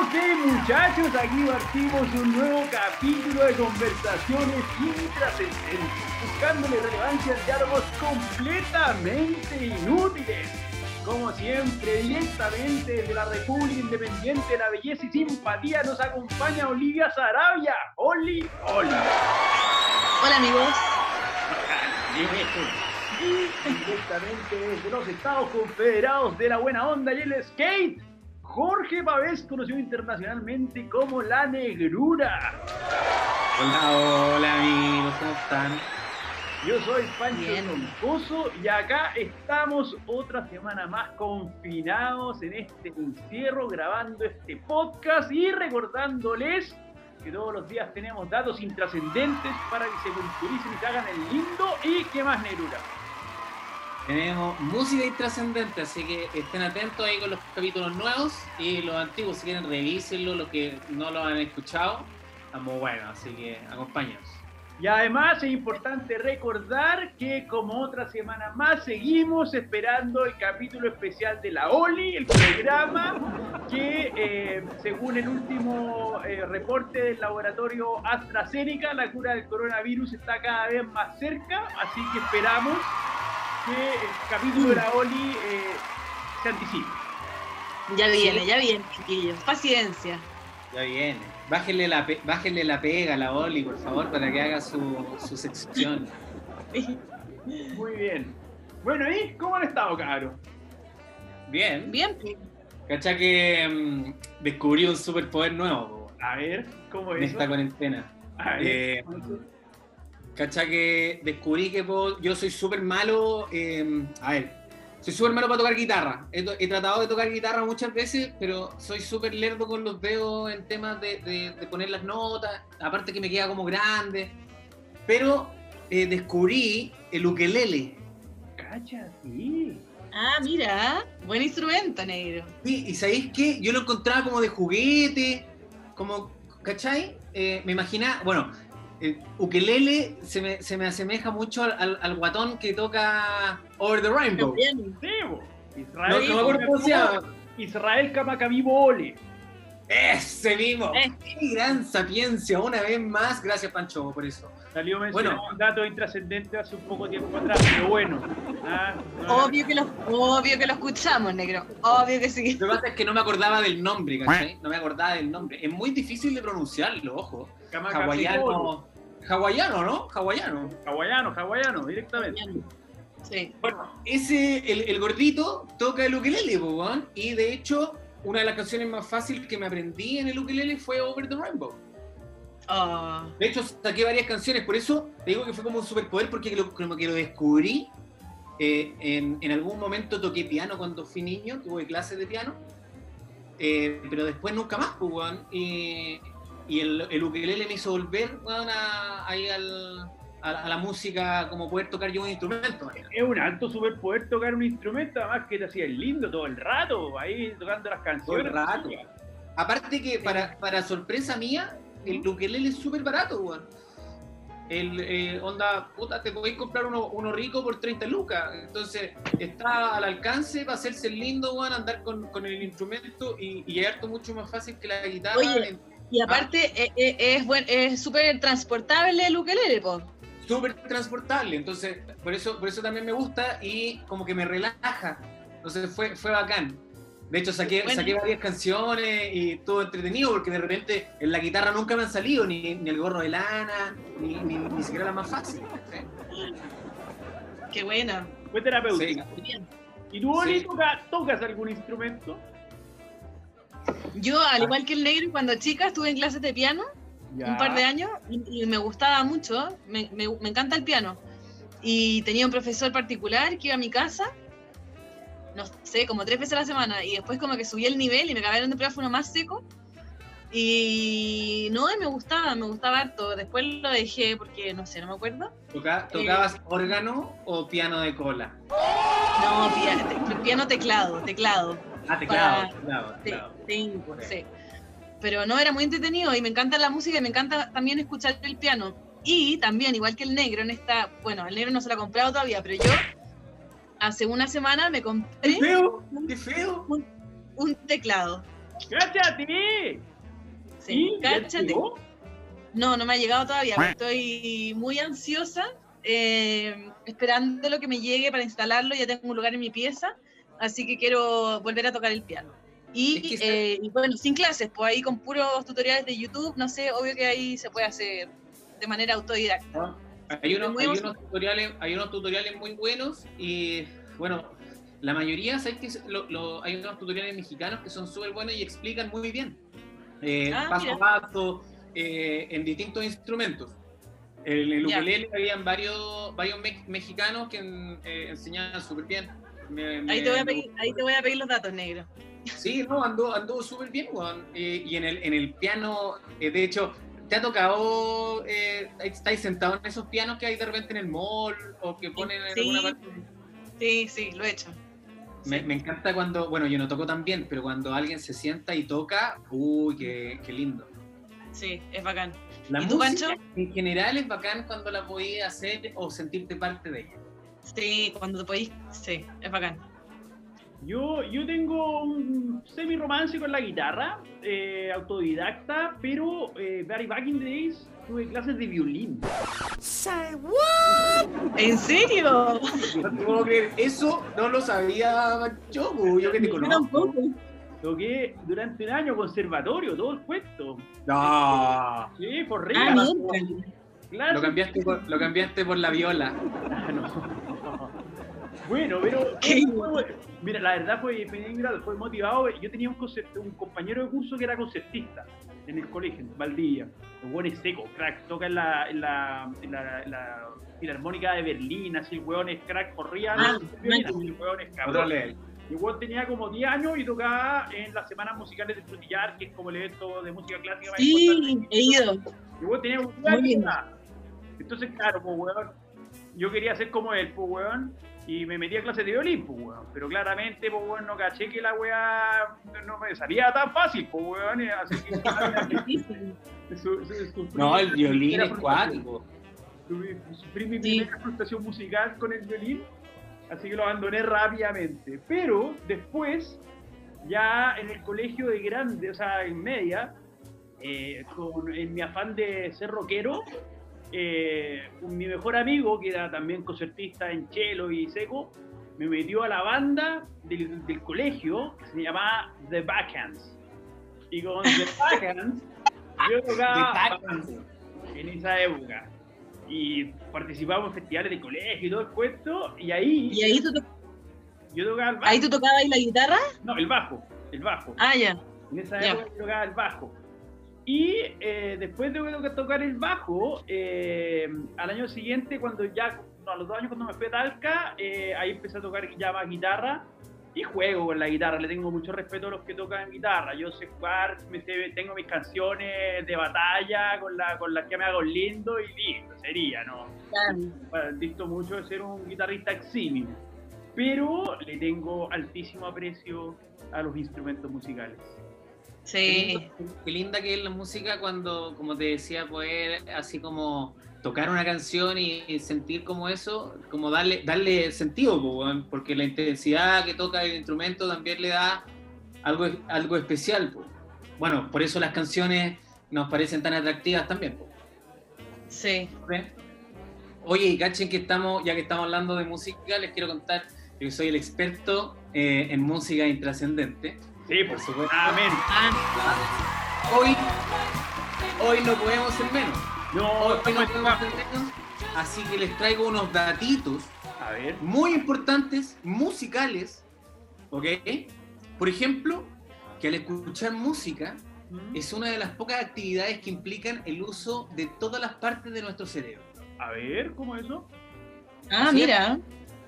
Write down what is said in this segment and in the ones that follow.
Ok muchachos, aquí partimos un nuevo capítulo de conversaciones intrascendentes, buscándole relevancia a diálogos completamente inútiles. Como siempre, directamente desde la República Independiente de la Belleza y Simpatía nos acompaña Olivia Sarabia. Oli, Oli. Hola amigos. Directamente desde los Estados Confederados de la Buena Onda y el Skate, Jorge Pavés, conocido internacionalmente como La Negrura. Hola, hola amigos, ¿cómo están? Yo soy Pancho Bien. Troncoso y acá estamos otra semana más confinados en este encierro grabando este podcast y recordándoles que todos los días tenemos datos intrascendentes para que se culturicen y se hagan el lindo y qué más negrura. Tenemos música intrascendente, así que estén atentos ahí con los capítulos nuevos y los antiguos, si quieren revísenlo, los que no lo han escuchado, estamos buenos, así que acompáñanos. Y además es importante recordar que como otra semana más seguimos esperando el capítulo especial de la OLI, el programa que eh, según el último eh, reporte del laboratorio AstraZeneca, la cura del coronavirus está cada vez más cerca, así que esperamos que el capítulo de la OLI eh, se anticipe. Ya viene, ya viene, chiquillos. Paciencia. Ya viene. Bájenle la, pe- bájenle la pega a la Oli, por favor, para que haga su, su sección. Muy bien. Bueno, ¿y cómo han estado, cabros? Bien. Bien. Cacha que mm, descubrí un superpoder nuevo A ver, ¿cómo en es esta eso? cuarentena. A ver, Eh, Cacha que descubrí que puedo- yo soy súper malo. eh, a ver, soy súper malo para tocar guitarra. He, tratado de tocar guitarra muchas veces, pero soy súper lerdo con los dedos en temas de, de- de poner las notas. Aparte que me queda como grande. Pero eh, descubrí el ukelele. Cacha, sí. Ah, mira. Buen instrumento, negro. Sí, y ¿sabéis qué? Yo lo encontraba como de juguete, como, ¿cachai? Eh, me imaginaba, bueno, el ukelele se me, se me asemeja mucho al, al- al guatón que toca Over the Rainbow. Bien. No, Israel, no. Israel Kamakavibo Ese mismo. Eh. Qué gran sapiencia, una vez más. Gracias, Pancho, por eso. Salió Bueno. un dato intrascendente hace un poco tiempo atrás, pero bueno. Ah, no, Obvio que, lo, obvio que lo escuchamos, negro. Obvio que sí. Lo que pasa es que no me acordaba del nombre, ¿cachai? No me acordaba del nombre. Es muy difícil de pronunciarlo, ojo. Hawaiano. Hawaiano, ¿no? Hawaiano. Hawaiano, hawaiano, directamente. Sí. Bueno, ese, el, el gordito toca el ukelele, weón, y de hecho, una de las canciones más fáciles que me aprendí en el ukelele fue Over the Rainbow. Oh. De hecho, saqué varias canciones, por eso te digo que fue como un superpoder, porque lo, como que lo descubrí. eh, en, en algún momento toqué piano cuando fui niño, tuve clases de piano, eh, pero después nunca más, pues. Y, y el, el ukelele me hizo volver, weón, a, ahí al- a, la- a la música, como poder tocar yo un instrumento. Es un alto superpoder tocar un instrumento, además que te hacía el lindo todo el rato, ahí tocando las canciones. Todo el rato. Aparte que para, para sorpresa mía, el ukelele es súper barato, weón. El, eh, onda, puta, te podéis comprar uno, uno rico por 30 lucas. Entonces, está al alcance para hacerse el lindo, weón, andar con, con el instrumento y, y llegar mucho más fácil que la guitarra. Oye. en- Y aparte, eh, eh, es buen, es súper transportable el ukelele, po. súper transportable. Entonces, por eso, por eso también me gusta y como que me relaja. Entonces, fue, fue bacán. De hecho, saqué, Bueno. saqué varias canciones y estuvo entretenido porque de repente en la guitarra nunca me han salido ni, ni el gorro de lana, ni, ni, ni siquiera la más fácil. Qué buena. Fue terapéutico. Sí. ¿Y tú, Oli, Sí. toca- tocas algún instrumento? Yo, al igual que el negro, cuando chica estuve en clases de piano un par de años y, y me gustaba mucho, me, me- me encanta el piano. Y tenía un profesor particular que iba a mi casa, no sé, como tres veces a la semana, y después como que subí el nivel y me cambiaron de micrófono más seco. Y no, me gustaba, me gustaba harto. Después lo dejé porque, no sé, no me acuerdo. Toca- ¿Tocabas órgano o piano de cola? No, piano, piano teclado, teclado. Ah, teclado, teclado, Sí, teclado. sí, sí. Pero no, era muy entretenido y me encanta la música y me encanta también escuchar el piano. Y también, igual que el negro, en esta, bueno, el negro no se lo ha comprado todavía, pero yo hace una semana me ¡Qué compré feo! ¡Qué feo! un teclado. ¡Cáchate! Sí, cáchate. No, no me ha llegado todavía. Estoy muy ansiosa, eh, esperando lo que me llegue para instalarlo. Ya tengo un lugar en mi pieza, así que quiero volver a tocar el piano. Y, eh, y, bueno, sin clases, pues ahí con puros tutoriales de YouTube, no sé, obvio que ahí se puede hacer de manera autodidacta. Hay, unos, hay, unos tutoriales, hay unos tutoriales muy buenos y bueno, la mayoría, ¿sabes que hay unos tutoriales mexicanos que son súper buenos y explican muy bien, eh, ah, paso a paso, eh, en distintos instrumentos. En el ukulele habían varios, varios mexicanos que eh, enseñaban súper bien. Ahí, te voy a pedir, ahí te voy a pedir los datos, negro. Sí, no, andó, andó súper bien, Juan. y en el, en el piano, de hecho, ¿te ha tocado, estáis sentados en esos pianos que hay de repente en el mall o que ponen en alguna parte? Sí, sí, lo he hecho. Me, encanta cuando, bueno, yo no toco tan bien, pero cuando alguien se sienta y toca, uy, qué, lindo. Sí, es bacán. La ¿Y tú, Pancho? En general es bacán cuando la podéis hacer o sentirte parte de ella. Sí, cuando te podéis, sí, es bacán. Yo, yo tengo un semi-romance con la guitarra, eh, autodidacta, pero eh, very back in the days tuve clases de violín. Say what? ¿En serio? No te puedo creer. Eso no lo sabía yo, yo que te conozco. Toqué durante un año conservatorio, todo el puesto. No. Sí, por rica. Ah, lo, cambiaste por, lo cambiaste por la viola. Ah, no. Bueno, pero mira, la verdad fue, fue motivado. Yo tenía un, un compañero de curso que era concertista en el colegio, en Valdivia. El weón es seco, crack. Toca en la, en la, en la, Filarmónica de Berlín, así el weón es crack, corría. Ah, el weón es cabrón. El weón tenía como 10 años y tocaba en las semanas musicales de Frutillar, que es como el evento de música clásica más sí, he ido. El weón tenía un Entonces, claro, pues weón, yo quería ser como él, pues weón y me metí a clases de violín, pues, weón. Pero claramente, pues, weón, no caché que la weá no me salía tan fácil, pues, weón. Así que, no, el violín es cuático. Sufrí mi primera frustración musical con el violín, así que lo abandoné rápidamente. Pero después, ya en el colegio de grande, o sea, en media, eh, con, en mi afán de ser rockero, eh, mi mejor amigo, que era también concertista en chelo y seco, me metió a la banda del, colegio que se llamaba The Backhands. Y con The Backhands yo tocaba en esa época. Y participábamos en festivales de colegio y todo el cuento. Y ahí. ¿Y ahí tú, yo tocaba el bajo. ¿Ahí tú tocabas la guitarra? No, el bajo. El bajo. Ah, ya. En esa época yo tocaba el bajo. Y eh, después de tocar el bajo, eh, al año siguiente, cuando ya, no, a los dos años cuando me fui a Talca, eh, ahí empecé a tocar ya más guitarra y juego con la guitarra. Le tengo mucho respeto a los que tocan guitarra. Yo sé jugar, me tengo mis canciones de batalla con, la, con las que me hago lindo y listo, sería, ¿no? Claro. Visto mucho de ser un guitarrista eximio. Pero le tengo altísimo aprecio a los instrumentos musicales. Sí. Qué, linda que es la música cuando, como te decía, poder así como tocar una canción y, sentir como eso, como darle, darle sentido, porque la intensidad que toca el instrumento también le da algo, algo especial. Bueno, por eso las canciones nos parecen tan atractivas también. Sí. Oye, y cachen que estamos, ya que estamos hablando de música, les quiero contar que soy el experto eh, en música intrascendente. Sí, por supuesto. Amén. Hoy, hoy no podemos ser menos. No, hoy no podemos ser menos. Así que les traigo unos datitos a ver. muy importantes, musicales. ¿Ok? Por ejemplo, que al escuchar música es una de las pocas actividades que implican el uso de todas las partes de nuestro cerebro. A ver, ¿cómo es eso? Ah, mira.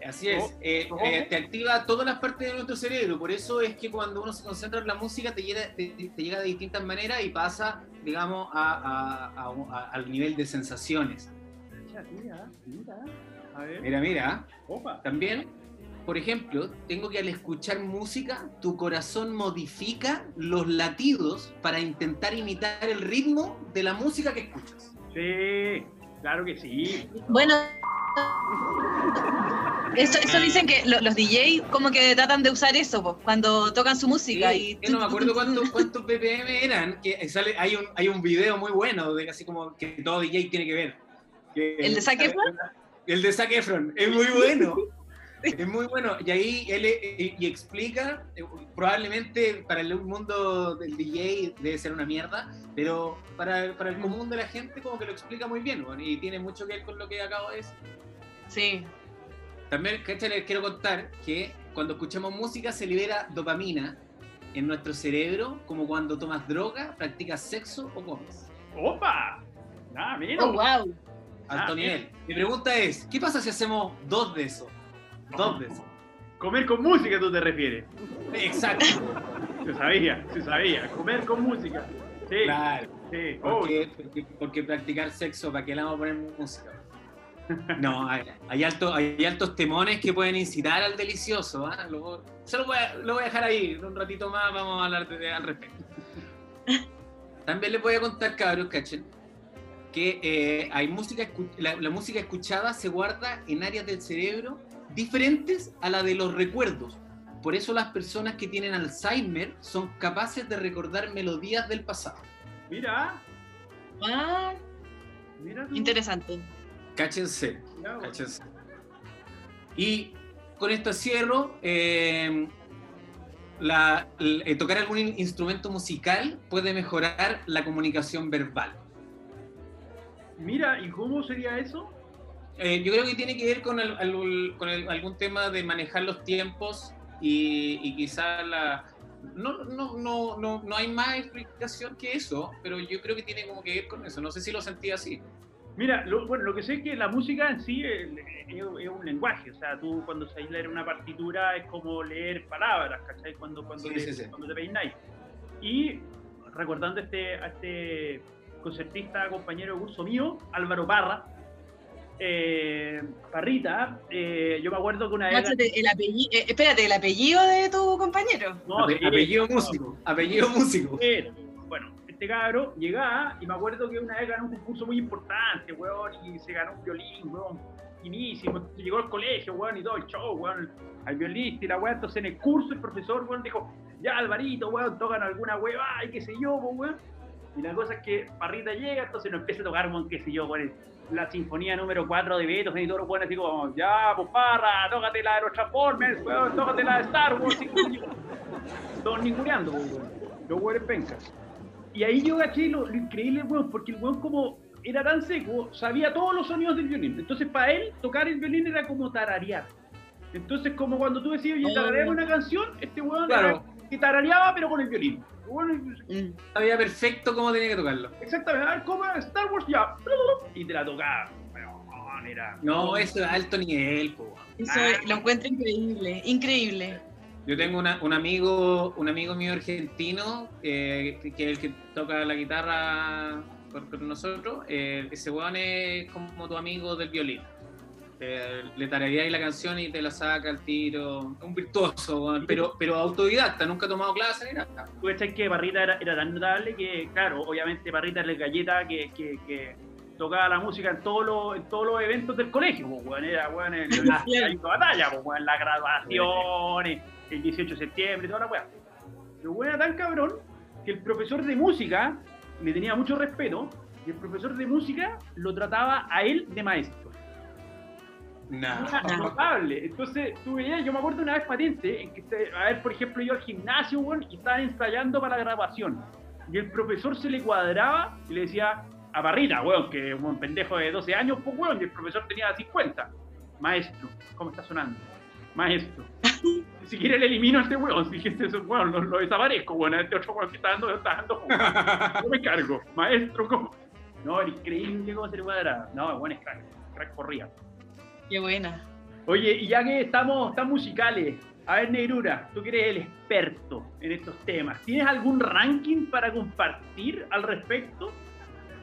Así es, eh, eh, te activa todas las partes de nuestro cerebro, por eso es que cuando uno se concentra en la música te llega, te, llega de distintas maneras y pasa, digamos, al nivel de sensaciones. Mira, mira, mira. También, por ejemplo, tengo que al escuchar música, tu corazón modifica los latidos para intentar imitar el ritmo de la música que escuchas. Sí, claro que sí. Bueno, Eso, eso dicen que lo- los DJ como que tratan de usar eso po, cuando tocan su música. Sí, y yo no me acuerdo cuántos, cuántos BPM eran, que sale, hay, un, hay un video muy bueno de así como que todo DJ tiene que ver. Que- ¿El de Zac Efron? El de Zac Efron, es muy bueno. Es muy bueno. Y ahí él eh, y explica, eh, probablemente para el mundo del DJ debe ser una mierda, pero para, para el común de la gente como que lo explica muy bien, bueno, y tiene mucho que ver con lo que acabo de decir. Sí. También, ¿cachai? Les quiero contar que cuando escuchamos música se libera dopamina en nuestro cerebro, como cuando tomas droga, practicas sexo o comes. ¡Opa! Nada menos. Oh, wow. Alto Ah, nivel. Mi pregunta es, ¿qué pasa si hacemos dos de eso? Dos de eso. Comer con música, tú te refieres. Exacto. Se sabía, se sabía. Comer con música. Sí, Claro. sí. Porque, porque, porque practicar sexo, ¿para qué le vamos a poner música? No, hay, hay, alto- hay altos temones que pueden incitar al delicioso. ¿ah? Lo, se lo voy, a, lo voy a dejar ahí. Un ratito más vamos a hablar de- al respecto. También les voy a contar, cabros, cachen, que eh, hay música, la, la música escuchada se guarda en áreas del cerebro diferentes a la de los recuerdos. Por eso las personas que tienen Alzheimer son capaces de recordar melodías del pasado. Mira, Ah, mira. tú. interesante. Cáchense. Cáchense. Y con esto cierro. eh, la- l- eh, tocar algún in- instrumento musical puede mejorar la comunicación verbal. Mira, ¿y cómo sería eso? Eh, yo creo que tiene que ver con, el- al- con el- algún tema de manejar los tiempos y, y quizá la... No, no, no, no, no hay más explicación que eso, pero yo creo que tiene como que ver con eso. No sé si lo sentí así. Mira, lo, bueno, lo que sé es que la música en sí es, es- es un lenguaje, o sea, tú cuando sabes leer una partitura es como leer palabras, ¿cachai? Cuando, cuando, Sí, te, sí, sí. cuando te peináis. Y recordando a este, a este concertista, compañero de curso mío, Álvaro Parra, eh, Parrita, eh, yo me acuerdo que una vez... Máchate el apellido, eh, espérate, el apellido de tu compañero. No, apellido músico. Apellido músico. Bueno, este cabro llegaba y me acuerdo que una vez ganó un concurso muy importante, weón, y se ganó un violín, weón, finísimo. Llegó al colegio, weón, y todo el show, weón, al violista y la weón. Entonces en el curso el profesor, weón, dijo, ya Alvarito, weón, tocan alguna weón, ay, qué sé yo, pues, weón. Y la cosa es que Parrita llega, entonces nos empieza a tocar, weón, qué sé yo, weón, la sinfonía número 4 de Beethoven y todos los weones así como, ya, pues Parra, tócate la de los Transformers, weón, tócate la de Star Wars, y. Todos ninguneando, weón. Los weones pencas. Y ahí yo caché lo, lo increíble, weón, porque el weón como era tan seco, sabía todos los sonidos del violín. Entonces para él tocar el violín era como tararear. Entonces como cuando tú decías, oye, Oh. tarareame una canción, este weón Claro. era que tarareaba pero con el violín. Sabía perfecto cómo tenía que tocarlo. exactamente, a ver, como Star Wars ya. Y te la tocaba. Era... No, eso es alto nivel, po. Eso Ah. lo encuentro increíble, increíble. Yo tengo una- un amigo, un amigo mío argentino, eh, que es el que toca la guitarra con, con nosotros. eh, ese weón es como tu amigo del violín. Eh, le tarareáis la canción y te la saca al tiro. Un virtuoso, weón, pero, pero autodidacta, nunca ha tomado clase ni nada. Tú cachai que Parrita era, era tan notable que, claro, obviamente Parrita era el galleta que, que, que tocaba la música en todos los, en todos los eventos del colegio, pues, weón, era, weón, el, el, el- la batalla, pues, weón, las graduaciones, el 18 de septiembre, toda la weá. Pero weón era tan cabrón que el profesor de música le tenía mucho respeto y el profesor de música lo trataba a él de maestro. Era notable. Entonces, tú veías, yo me acuerdo una vez patente, en que, a ver, por ejemplo, yo al gimnasio, weón, y estaban ensayando para la grabación. Y el profesor se le cuadraba y le decía, a Parrita, weón, que un pendejo de 12 años, pues, weón, y el profesor tenía 50. Maestro, ¿cómo está sonando? Maestro. Ni siquiera le elimino a este weón, si dijiste eso, weón, lo, lo desaparezco, weón, a este otro weón que está dando, está dando, yo me cargo. Maestro, ¿cómo? No, era increíble cómo se le cuadraba. No, weón, es crack, crack corría. Qué buena. Oye, y ya que estamos tan musicales, a ver, Negrura, tú que eres el experto en estos temas, ¿tienes algún ranking para compartir al respecto?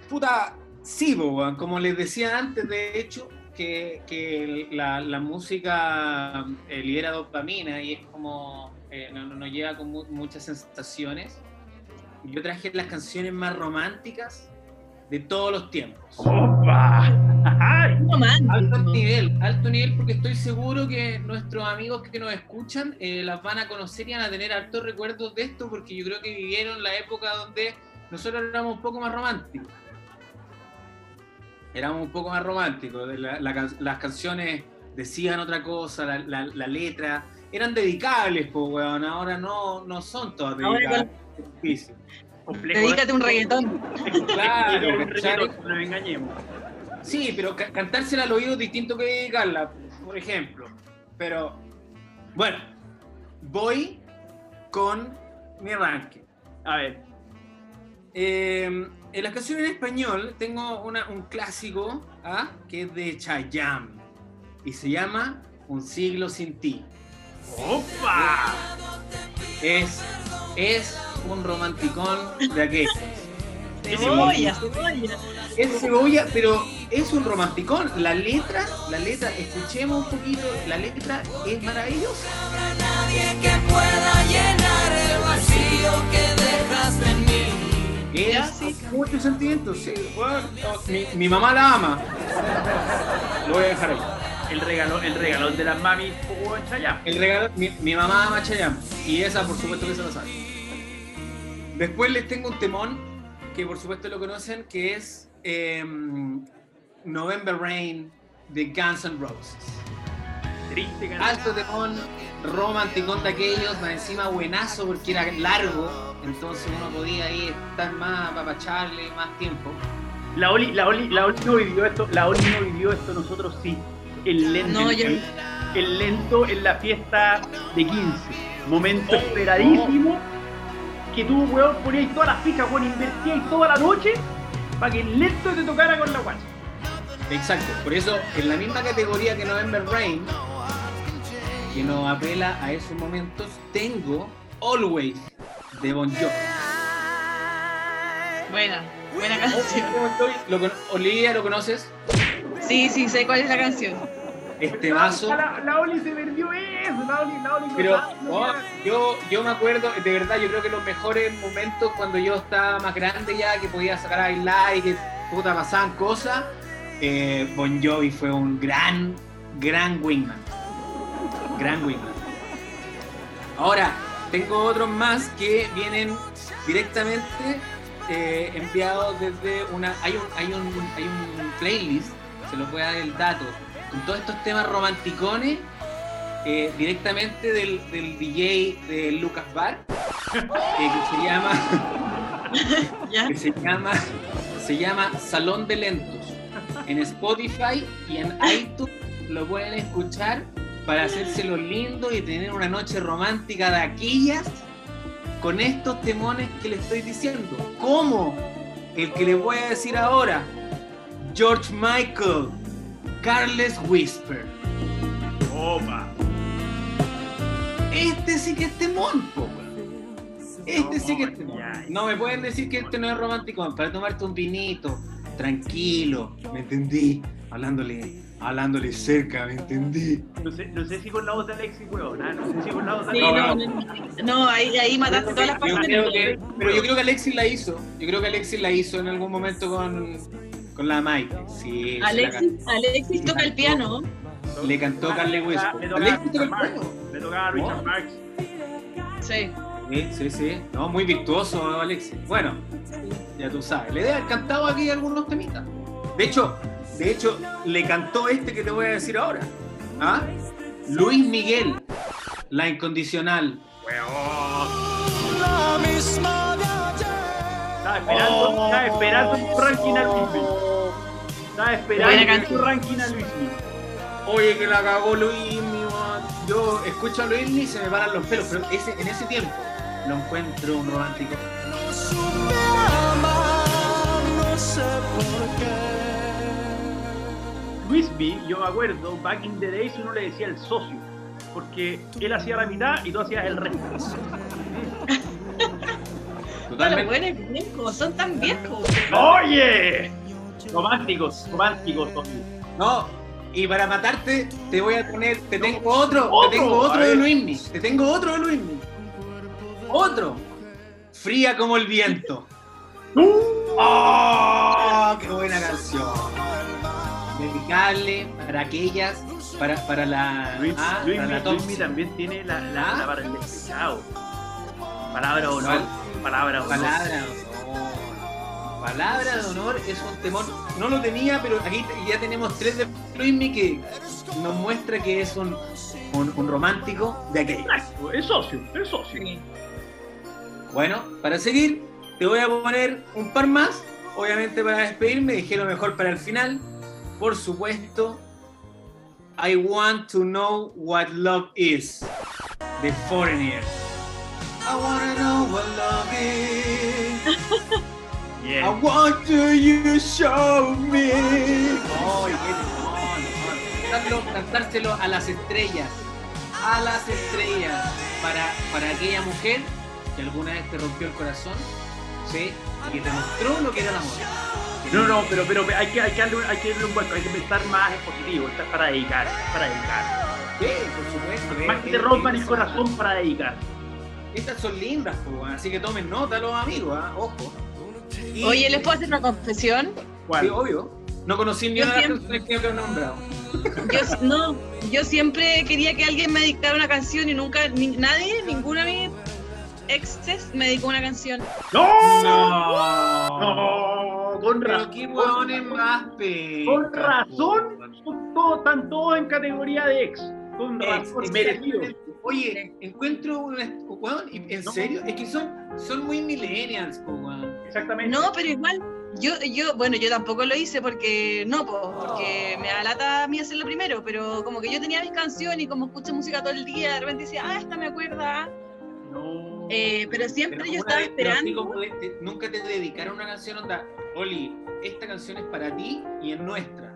Puta, sí, weón. como les decía antes, de hecho, que, que la, la música eh, libera dopamina y es como eh, no- no- nos lleva con mu- muchas sensaciones. Yo traje las canciones más románticas de todos los tiempos. ¡Opa! Alto nivel, alto nivel, porque estoy seguro que nuestros amigos que nos escuchan eh, las van a conocer y van a tener altos recuerdos de esto, porque yo creo que vivieron la época donde nosotros éramos un poco más románticos. Éramos un poco más románticos. las canciones decían otra cosa, la, letra. Eran dedicables, pues, weón. Ahora no, no son todas dedicables. Dedícate un reggaetón. Claro, no nos engañemos. Sí, pero cantársela al oído es distinto que dedicarla, por ejemplo. Pero, bueno, voy con mi ranking. A ver. Eh, en las canciones en español tengo un clásico ¿ah? que es de Chayanne y se llama Un siglo sin ti. ¡Opa! Es, es un romanticón de aquellos. Cebolla, cebolla. Es cebolla, pero es un romanticón. La letra, la letra, escuchemos un poquito, la letra es maravillosa. nadie que pueda llenar el vacío que mucho sentimiento, sí. mi, mamá la ama. Lo voy a dejar ahí. El regalo, el regalón de las mami Chayam. El regalo, mi, mi, mamá ama Chayam. Y esa por supuesto que se lo sabe. Después les tengo un temón que por supuesto lo conocen, que es em, November Rain de Guns N' Roses. Triste Alto temón, romanticón de aquellos, más encima buenazo porque era largo, entonces uno podía ahí estar más, papacharle más tiempo. La Oli, la Oli, la Oli no vivió esto, la Oli no vivió esto, nosotros sí. El lento, el, lento en la fiesta de 15. Momento oh, esperadísimo que tú, weón, ponías todas las fichas, weón, invertías toda la noche para que el lento te tocara con la guacha. Exacto, por eso en la misma categoría que November Rain, que nos apela a esos momentos, tengo Always de Bon Jovi. Buena, buena canción. Olivia, ¿lo conoces? Sí, sí, sé cuál es la canción este vaso. La, Oli se perdió eso, la Oli, la Oli Pero oh, yo, yo me acuerdo, de verdad, yo creo que los mejores momentos cuando yo estaba más grande ya, que podía sacar a bailar y que puta pasaban cosas, eh, Bon Jovi fue un gran, gran wingman. Gran wingman. Ahora, tengo otros más que vienen directamente eh, enviados desde una. Hay un, hay un, hay un playlist, se los voy a dar el dato con todos estos temas romanticones eh, directamente del, DJ de Lucas Bar, eh, que se llama, que se llama, se llama Salón de Lentos. En Spotify y en iTunes lo pueden escuchar para hacérselo lindo y tener una noche romántica de aquellas con estos temones que le estoy diciendo. ¿Cómo? El que les voy a decir ahora. George Michael, Carles Whisper. Opa. Este sí que es temón, po, Este sí que es temón. No me pueden decir que este no es romántico para tomarte un vinito, tranquilo, ¿me entendí? Hablándole, hablándole cerca, ¿me entendí? No sé, no sé si con la voz de Alexis, weón, ¿ah? no sé si con la voz de sí, no, no, no, ahí, ahí mataste todas las pasiones. Pero yo creo que Alexis la hizo, yo creo que Alexis la hizo en algún momento con con la Mike, sí. Alexis, Alexis toca el piano. Le cantó Carly Huesco. Alexis toca el piano. Le tocaba a Richard Marx. Sí. Sí, sí, sí. No, muy virtuoso, Alexis. Bueno, ya tú sabes. Le haber cantado aquí algunos temitas. De hecho, de hecho, le cantó este que te voy a decir ahora. ¿Ah? Luis Miguel, la incondicional. La misma estaba esperando, oh, estaba esperando un ranking a Luismi. Estaba esperando un ranking a Luismi. Oye, que la cagó Luismi, Yo escucho a Luismi y se me paran los pelos, pero ese, en ese tiempo lo encuentro un romántico. Luismi, yo me acuerdo, back in the days uno le decía el socio, porque él hacía la mitad y tú hacías el resto. Totalmente. Los son tan viejos. ¡Oye! Románticos, románticos. No, y para matarte te voy a poner, te tengo otro, te tengo otro de Luismi, te tengo otro de Luismi. Otro. Fría como el viento. ¡Oh! ¡Qué buena canción! Dedicable para aquellas, para, para la. Luis, ah, Luis, para la Luis también tiene la, la, ¿Ah? la para el despechado. Palabra no. ¿Cuál? Palabra o no. Palabra de honor. Palabra de honor es un temor. No lo tenía, pero aquí ya tenemos tres de Luismi que nos muestra que es un, un, un romántico de aquello. Exacto, es socio, es socio. Bueno, para seguir, te voy a poner un par más. Obviamente para despedirme, dejé lo mejor para el final. Por supuesto, I want to know what love is. The Foreigner. I wanna know what love is. I Bien. want to you show me. Cantárselo a las estrellas. A las estrellas. Para, para aquella mujer que alguna vez te rompió el corazón. ¿Sí? Y que te mostró lo que era el amor. No, no, pero, pero hay que, hay que darle, un- hay que darle un hueco, hay que pensar más en positivo, para dedicar, para dedicar. Sí, por supuesto. Más que te rompan el corazón para dedicar. Estas son lindas, po, así que tomen nota los amigos, ¿ah? ojo. Y- Oye, ¿les puedo hacer una confesión? ¿Cuál? Sí, obvio. No conocí ni una de las canciones que he nombrado. Yo, no, yo siempre quería que alguien me dedicara una canción y nunca, ni- nadie, ninguno de mis exes me dedicó una canción. ¡No! No. No, con Pero razón. qué hueones más pe. Con razón, son todos, están todos en categoría de ex. Con razón, merecido. Oye, encuentro un weón, y- ¿en No. serio? Es que son, son muy millennials, weón. Exactamente. No, pero igual, yo, yo, bueno, yo tampoco lo hice porque no, po, porque me alata a mí hacerlo primero, pero como que yo tenía mis canciones y como escucho música todo el día, de repente decía, ah, esta me acuerda. No. Eh, pero siempre Pero yo estaba vez- esperando. nunca te dedicaron una canción, onda, Oli, esta canción es para ti y es nuestra,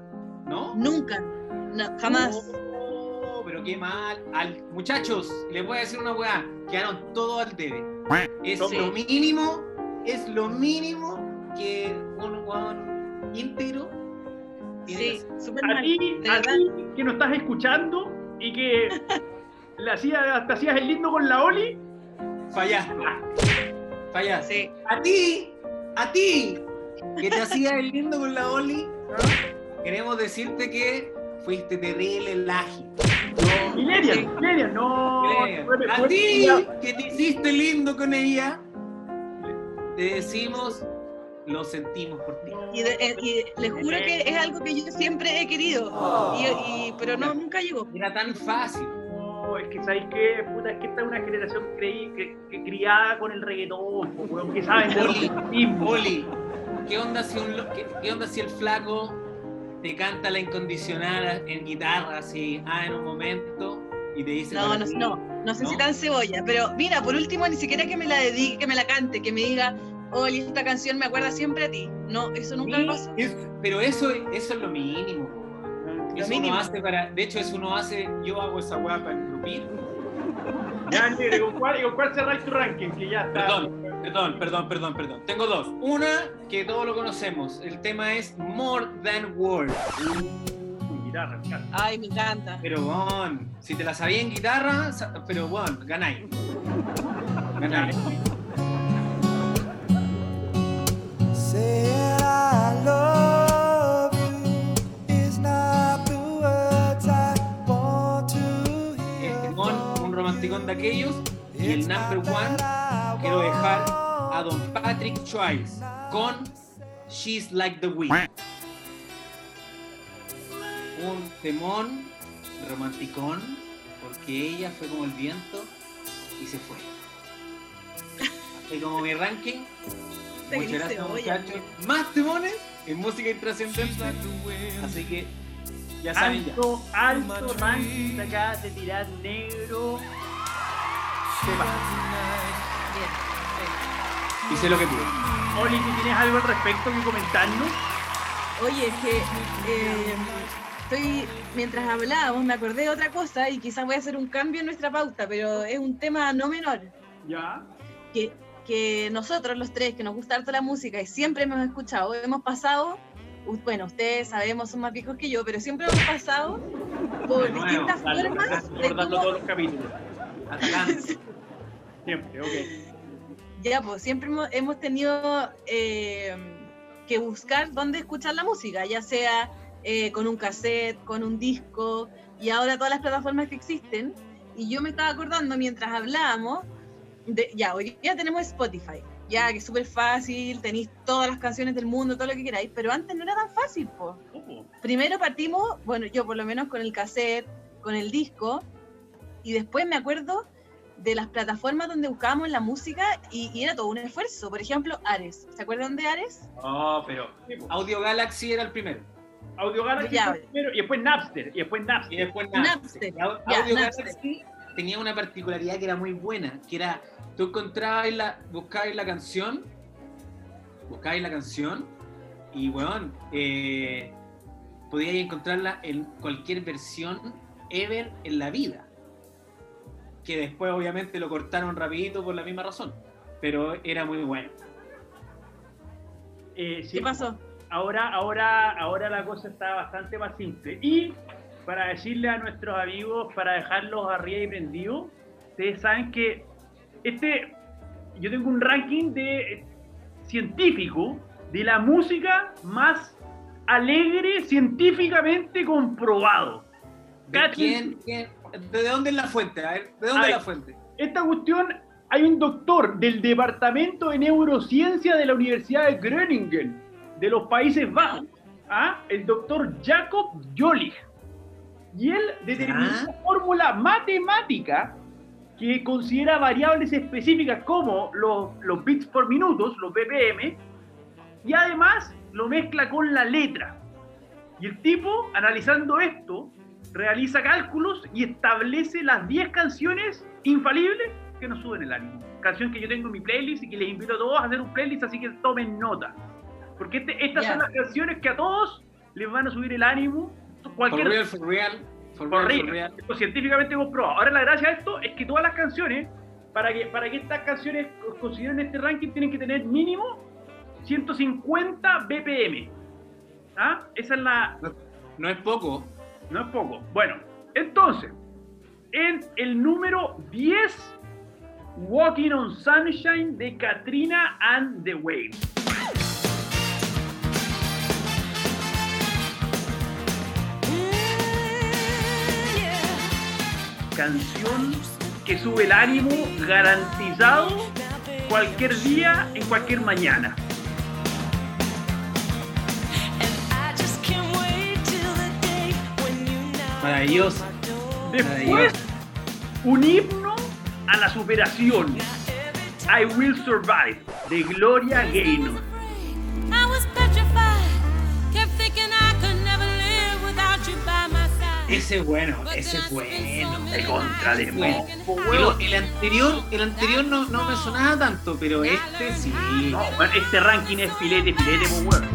¿no? Nunca, no, jamás. Oh, pero qué mal. Al, muchachos, les voy a decir una weá, quedaron todos al debe. Es Sí. lo mínimo, es lo mínimo que un weón íntegro Sí, súper a ti, que nos estás escuchando y que le hacías, te hacías el lindo con la Oli, Fallaste. Fallaste. Sí. A ti, a ti, que te hacías el lindo con la Oli, queremos decirte que fuiste terrible laji. No, Millennial, Millennial, no. A ti, que te hiciste lindo con ella, te decimos, lo sentimos por ti. Y, de- eh, y les juro que es algo que yo siempre he querido, y, y- pero no, nunca llegó. Era tan fácil. Es que sabéis que, puta, es que esta es una generación creí, que, que criada con el reggaetón, po, que saben de Oli. Oli, ¿qué onda si, un qué, qué onda si el flaco te canta la incondicional en guitarra así, ah, en un momento, y te dice... No, no, ti? no, no sé si tan cebolla, pero mira, por último, ni siquiera que me la dedique, que me la cante, que me diga, oye, esta canción me acuerda siempre a ti. No, eso nunca me pasó. Es- pero eso, eso es lo mínimo. Lo Eso mínimo. uno hace para, de hecho, eso uno hace, yo hago esa weá para engrupir. Ya, negre, ¿con cuál, con cuál cerráis tu ranking? Que ya está. Perdón, perdón, perdón, perdón, perdón. Tengo dos. Una que todos lo conocemos. El tema es More Than Words. Guitarra, me encanta. Ay, me encanta. Pero, bon, si te la sabía en guitarra, pero, bueno, ganáis. Ganáis. Aquellos. Y el number one, quiero dejar a Don Patrick Choice con She's Like the Wind. Un temón romanticón, porque ella fue como el viento y se fue. Así como mi ranking. Muchas gracias, muchachos. Más temones en música y trascendencia. Así que ya saben ya. Alto, alto ranking acá de tirar negro. Sepa. Bien, Hice lo que pude. Oli, si tienes algo al respecto que comentarnos. Oye, es que eh, estoy, mientras hablábamos, me acordé de otra cosa y quizás voy a hacer un cambio en nuestra pauta, pero es un tema no menor. Ya. que, que nosotros los tres, que nos gusta harto la música y siempre hemos escuchado, hemos pasado, bueno, ustedes sabemos, son más viejos que yo, pero siempre hemos pasado por distintas Dale, formas de cómo- todos los capítulos. Atacando. Siempre, ok. ya, pues siempre hemos, tenido eh, que buscar dónde escuchar la música, ya sea eh, con un cassette, con un disco, y ahora todas las plataformas que existen. Y yo me estaba acordando mientras hablábamos, de, ya, hoy día tenemos Spotify, ya que es súper fácil, tenéis todas las canciones del mundo, todo lo que queráis, pero antes no era tan fácil, pues. ¿Cómo? Primero partimos, bueno, yo por lo menos con el cassette, con el disco, y después me acuerdo de las plataformas donde buscábamos la música y, y era todo un esfuerzo. Por ejemplo, Ares. ¿Se acuerdan de Ares? No, pero. Audio Galaxy era el primero. Audio Galaxy Ya. fue primero, y después Napster, y después Y Napster. después Napster. Ya, Audio Napster. Galaxy tenía una particularidad que era muy buena, que era, tú encontrabas la, buscabas la canción, buscabas la canción, y weón, eh, podías encontrarla en cualquier versión ever en la vida. Que después obviamente lo cortaron rapidito por la misma razón. Pero era muy bueno. Eh, sí, ¿Qué pasó? Ahora, ahora, ahora la cosa está bastante más simple. Y para decirle a nuestros amigos, para dejarlos arriba y prendidos, ustedes saben que este, yo tengo un ranking de científico de la música más alegre científicamente comprobado. ¿De, Cachen- quién, quién- ¿De dónde es la fuente? A ver, ¿de dónde Ay. es la fuente? Esta cuestión, hay un doctor del Departamento de Neurociencia de la Universidad de Groningen, de los Países Bajos, ¿ah? el doctor Jacob Jolich. Y él determinó Ah. una fórmula matemática que considera variables específicas como los, los bits por minutos, los BPM, y además lo mezcla con la letra. Y el tipo, analizando esto, realiza cálculos y establece las 10 canciones infalibles que nos suben el ánimo. Canción que yo tengo en mi playlist y que les invito a todos a hacer un playlist, así que tomen nota. Porque este- estas son las canciones que a todos les van a subir el ánimo. For Cualquier real, for real. For por real, real, for real. esto científicamente comprobado. Ahora la gracia de esto es que todas las canciones, para que, para que estas canciones consideren este ranking, tienen que tener mínimo 150 BPM. ¿Ah? Esa es la, No es poco. No es poco. Bueno, entonces, en el número 10, Walking on Sunshine de Katrina and the Waves. Canción que sube el ánimo garantizado cualquier día, en cualquier mañana. Maravillosa. Después, un himno a la superación. I Will Survive, de Gloria Gaynor. I was petrified, kept thinking I could never live without you by my side. Ese es bueno, ese es bueno. De contra de Bueno. weón. el anterior, el anterior no, no me sonaba tanto, pero este sí. No, este ranking es filete, filete, pues, weón.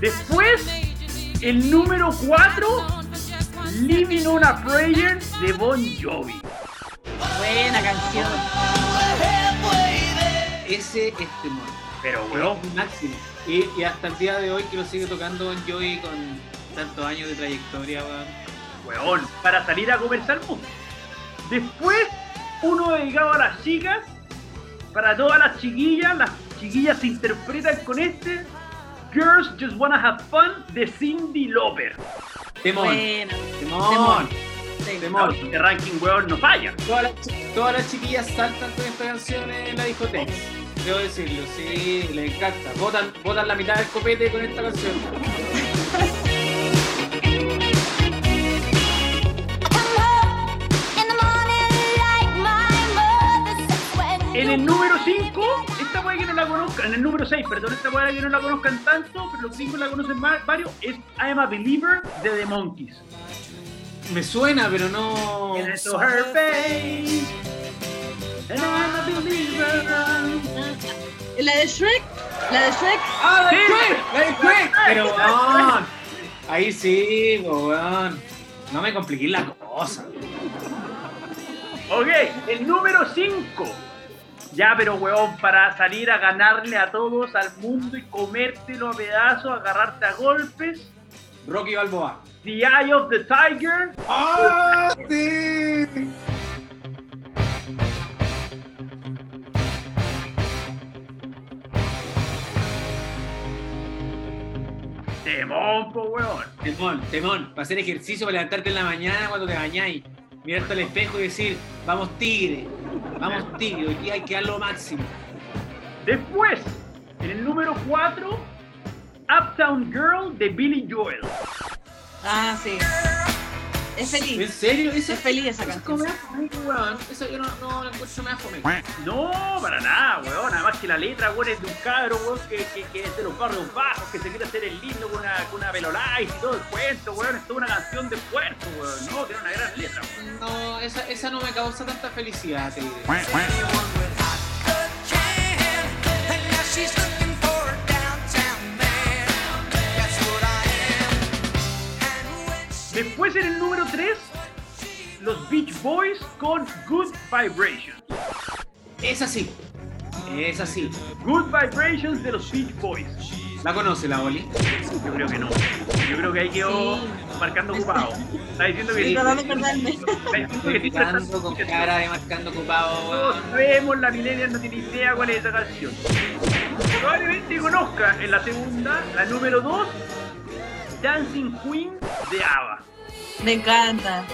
Después, el número 4, Living on a Prayer de Bon Jovi. Buena canción. Ese es temor. Pero, weón, Es máximo. Y, y hasta el día de hoy que lo sigue tocando Bon Jovi con tantos años de trayectoria, weón. weón, para salir a conversar mundo. Después, uno dedicado a las chicas, para todas las chiquillas, las chiquillas se interpretan con este Girls Just Wanna Have Fun de Cindy Lauper. Temón. Buena. Temón. Sí. Temón. Este ranking, weón, no falla. Todas las, todas las chiquillas saltan con esta canción en la discoteca. Debo decirlo, sí, les encanta. Botan, botan la mitad del copete con esta canción. En el número 5, la conozcan, en el número 6, perdón, esta puede que no la conozcan tanto, pero los gringos la conocen más, varios, es I Am a Believer de The Monkeys. Me suena, pero no. And I saw her face, and I'm a believer. La de Shrek. La de Shrek. ¡Ah, la de Shrek! ¡La de Shrek! Pero, weón. Ahí sí, weón. No me compliqué la cosa. Ok, el número 5. Ya, pero weón, para salir a ganarle a todos, al mundo y comértelo a pedazos, agarrarte a golpes, Rocky Balboa. The Eye of the Tiger. ¡Ah! ¡Sí! Temón, po, weón. Temón, temón. Para hacer ejercicio, para levantarte en la mañana cuando te bañáis. Mirarte al espejo y decir, vamos tigre, vamos hoy día hay que dar lo máximo. Después, en el número 4, Uptown Girl de Billy Joel. Ah, sí. Es ¿En feliz. serio? ¿Esa Es feliz esa esa canción. como me da fome, weón. Eso yo no, no la encuentro me da fome. No, para nada, weón. Además que la letra, weón, es de un cabro, weón, que, que, que es de los barrios bajos, que se quiere hacer el lindo con una, con una velolais y todo el cuento, weón. Es toda una canción de esfuerzo, weón. No, tiene una gran letra, weón. No, esa, esa no me causa tanta felicidad, te diré. Después en el número 3, los Beach Boys con Good Vibrations. Esa sí. Esa sí. Good Vibrations de los Beach Boys. ¿La conoce la Oli? Yo creo que no. Yo creo que ahí quedó Sí. marcando ocupado. Está diciendo que Sí, acordarme. está diciendo que sí, Marcando con cara de marcando ocupado, Todos sabemos, la millennial no tiene idea cuál es esa canción. Probablemente conozca en la segunda, la número 2, Dancing Queen de ABBA. Me encanta.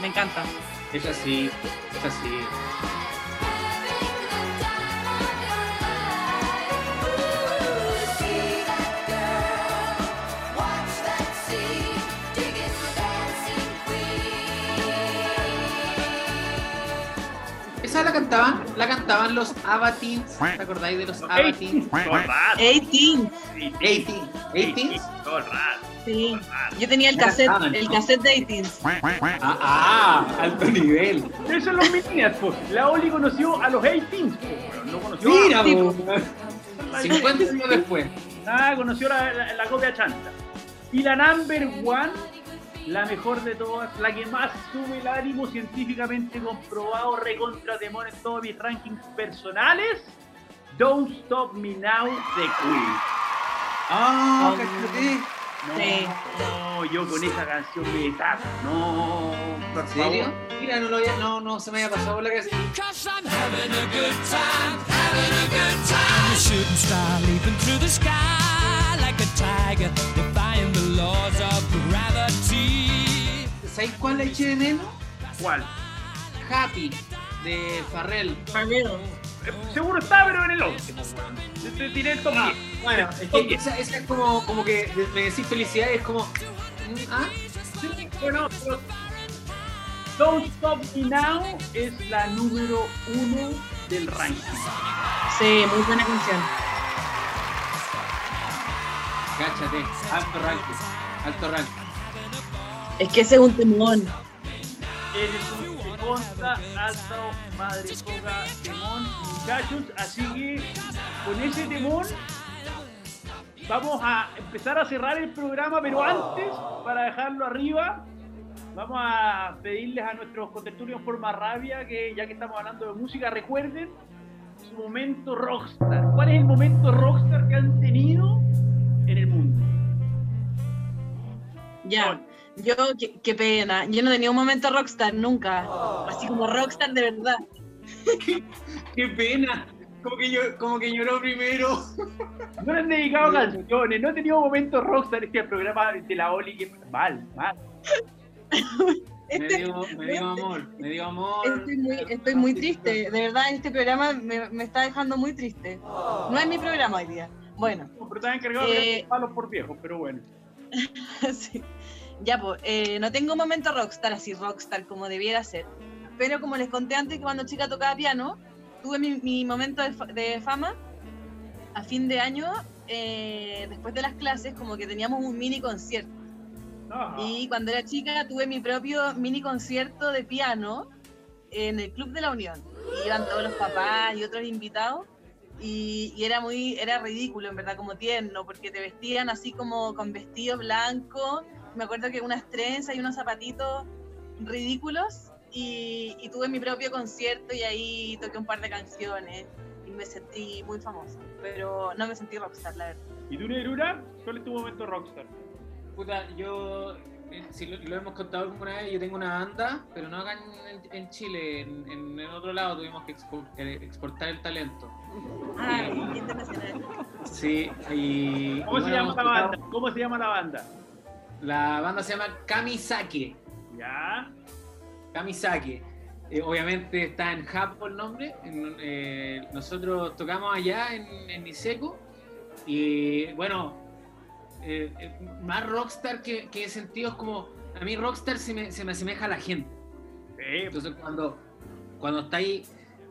Me encanta. Esa sí, esa sí. Esa la cantaban, la cantaban los Abatins. ¿Te acordáis de los el rato. 18. 18. 18. Sí. Yo tenía el cassette, cantaban, el cassette de 18. Ah, ah, alto nivel. Esos son los millennials, pues. La Oli conoció a los 18s, pues, weón. No conoció Mira, po. 50 años después. Ah, conoció la, la, la copia chanta. Y la number one, la mejor de todas, la que más sube el ánimo científicamente comprobado, recontra temor en todos mis rankings personales, Don't Stop Me Now de Queen. Ah, Oh. No, Sí. no, yo con esa canción me tapo. No, por ¿En serio? Mira, no, lo había- no, no se me había pasado por la cabeza. Cause I'm having a good time, having a good time. A shooting star leaping through the sky like a tiger, defying the laws of gravity. ¿Sabéis cuál le eché de menos? ¿Cuál? Happy, de Farrell. Farrell. Seguro está, pero en el 11. pues, weón. Te, tiré el top Ah, 10. bueno, es que esa, esa es como, como que me decís felicidad y es como. mm, Ah, Sí, bueno, pero Don't Stop Me Now es la número uno del ranking. Sí, muy buena canción. cáchate, alto ranking, alto ranking. Es que ese es un temón. Eres un que consta, alto, madre poca, temón, muchachos. Así que con ese temón vamos a empezar a cerrar el programa, pero antes, para dejarlo arriba, vamos a pedirles a nuestros contertulios por más rabia que ya que estamos hablando de música, recuerden su momento rockstar. ¿Cuál es el momento rockstar que han tenido en el mundo? Ya. Yo, qué, qué pena. Yo no tenía un momento rockstar nunca. Así como rockstar de verdad. Qué pena, como que, yo, como que lloró primero. No le han dedicado canciones, no he tenido momentos rockstar este programa de la Oli que mal, mal. Me dio, me dio amor, me dio amor. Estoy muy, estoy muy triste. De verdad, este programa me, me está dejando muy triste. No es mi programa hoy día. Bueno, Pero están encargados Eh, de palos por viejos, pero bueno. sí. Ya, pues, eh, no tengo un momento rockstar, así rockstar como debiera ser. Pero como les conté antes que cuando chica tocaba piano, tuve mi, mi momento de, fa- de fama a fin de año, eh, después de las clases, como que teníamos un mini concierto. Ajá. Y cuando era chica tuve mi propio mini concierto de piano en el Club de la Unión. Y iban todos los papás y otros invitados. Y, y era muy, era ridículo, en verdad, como tierno, porque te vestían así como con vestido blanco. Me acuerdo que unas trenzas y unos zapatitos ridículos. Y, y tuve mi propio concierto y ahí toqué un par de canciones y me sentí muy famosa. Pero no me sentí rockstar, la verdad. ¿Y tú, Nerura? ¿Cuál es tu momento rockstar? puta, yo, eh, si lo, lo hemos contado alguna vez, yo tengo una banda, pero no acá en, en Chile, en, en el otro lado tuvimos que expo- eh, exportar el talento. Ah, internacional. Sí, y... ¿Cómo y se bueno, llama la banda? ¿Cómo se llama la banda? La banda se llama Kamisake. Ya. Kamisake. Eh, obviamente está en Japón el nombre. En- eh, nosotros tocamos allá en, en Niseko. Y bueno, eh, más rockstar que, que sentido es como. A mí rockstar se me, se me asemeja a la gente. Sí, Entonces cuando, cuando está ahí,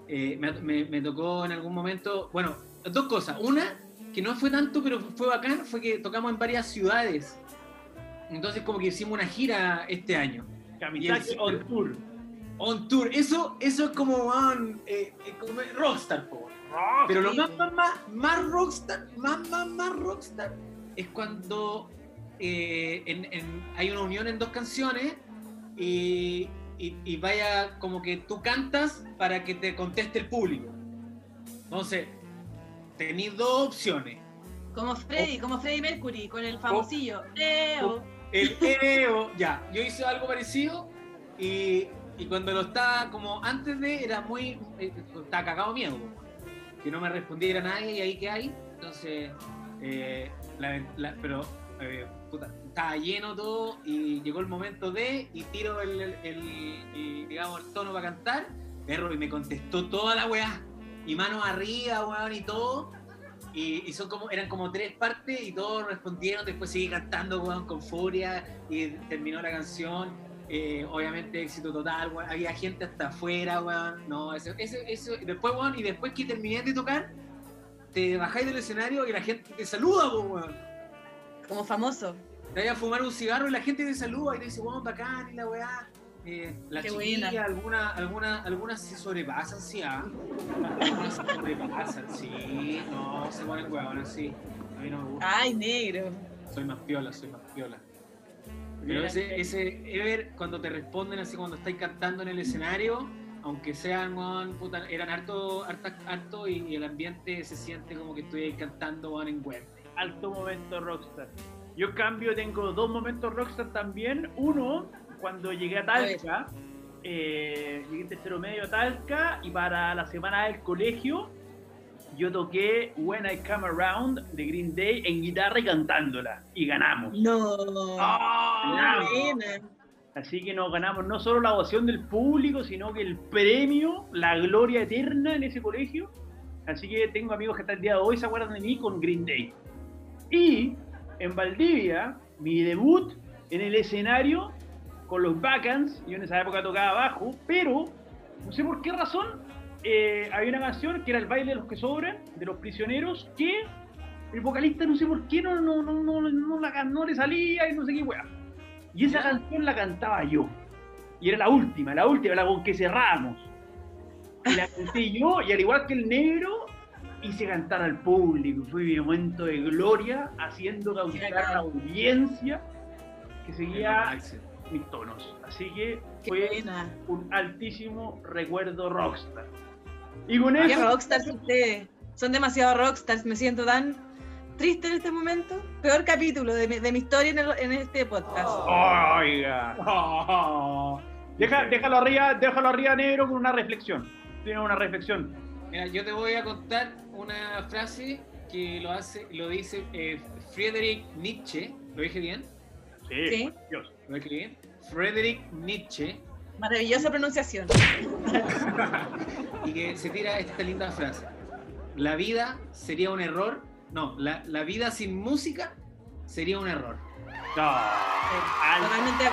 me, me- me tocó en algún momento. Bueno, dos cosas. Una, que no fue tanto, pero fue bacán, fue que tocamos en varias ciudades. Entonces como que hicimos una gira este año. El- on Tour. On tour, eso, eso es como, man, eh, como rockstar, po. Pero lo más, más, más, más rockstar, más, más, más rockstar, es cuando eh, en- en- hay una unión en dos canciones y, y- y vaya como que tú cantas para que te conteste el público. Entonces, tenéis dos opciones. Como Freddy, como Freddy Mercury, con el famosillo. Eo. El EO, ya, yo hice algo parecido y, y cuando lo estaba como antes de, era muy, eh, estaba cagado miedo, que no me respondiera nadie y ahí que hay, entonces, eh, la- pero, eh, puta, estaba lleno todo y llegó el momento de, y tiro el, el- el- el, digamos, el tono para cantar, perro, y me contestó toda la weá, y manos arriba, weón, y todo, y, y son como, eran como tres partes y todos respondieron, después seguí cantando weón, con furia y terminó la canción. eh, obviamente éxito total, weón. había gente hasta afuera, weón. No, eso, eso, eso- después, weón, y después que terminé de tocar, te bajáis del escenario y la gente te saluda, weón. Como famoso. Te vayas a fumar un cigarro y la gente te saluda y te dice, weón, bacán y la weá. Eh, la Qué chiquilla, buena. alguna, alguna, algunas se sobrepasan, sí, ah. Algunas se sobrepasan, sí. No, se ponen weón, sí. A mí no me gusta. Ay, negro. Soy más piola, soy más piola. Pero ese, ese Ever, cuando te responden así cuando estáis cantando en el escenario, aunque sean, weón, puta, eran harto, harto, harto y, y el ambiente se siente como que estoy ahí cantando, weón, en web. alto momento rockstar. Yo en cambio tengo dos momentos rockstar también. Uno, cuando llegué a Talca, eh, llegué en tercero medio a Talca y para la semana del colegio yo toqué When I Come Around de Green Day en guitarra y cantándola y ganamos. No. ¡Ah! Qué buena. Así que nos ganamos no solo la ovación del público, sino que el premio, la gloria eterna en ese colegio. Así que tengo amigos que hasta el día de hoy se acuerdan de mí con Green Day. Y en Valdivia, mi debut en el escenario con los Bacans, yo en esa época tocaba bajo, pero no sé por qué razón eh, había una canción que era el baile de los que sobran, de los prisioneros, que el vocalista no sé por qué no, no, no, no, no la, no le salía y no sé qué weá. Y esa canción la cantaba yo. Y era la última, la última, la con que cerramos. Y la canté yo, y al igual que el negro, hice cantar al público. Fue mi momento de gloria, haciendo causar a la audiencia que seguía mis tonos. Así que Qué fue buena. un altísimo recuerdo rockstar. Y con Qué eso, rockstars ustedes. Son demasiado rockstars. Me siento tan triste en este momento. Peor capítulo de mi, de mi historia en, el- en este podcast. oiga, Deja- déjalo arriba, déjalo arriba negro con una reflexión. Tiene una reflexión. Mira, yo te voy a contar una frase que lo hace, lo dice eh, Friedrich Nietzsche. ¿Lo dije bien? Sí, Sí. por Dios. Friedrich Nietzsche. Maravillosa pronunciación. y que se tira esta linda frase. La vida sería un error. No, la, la vida sin música sería un error. No. Totalmente.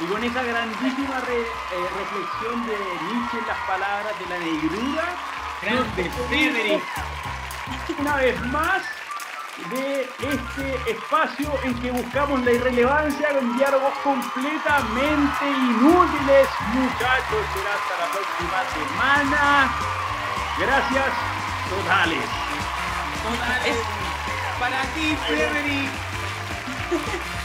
Y con esa grandísima re- eh, reflexión de Nietzsche en las palabras de la negrura, Grande, Friedrich. una vez más de este espacio en que buscamos la irrelevancia con diálogos completamente inútiles. Muchachos, será hasta la próxima semana. Gracias totales. Totales. Para ti, Friedrich.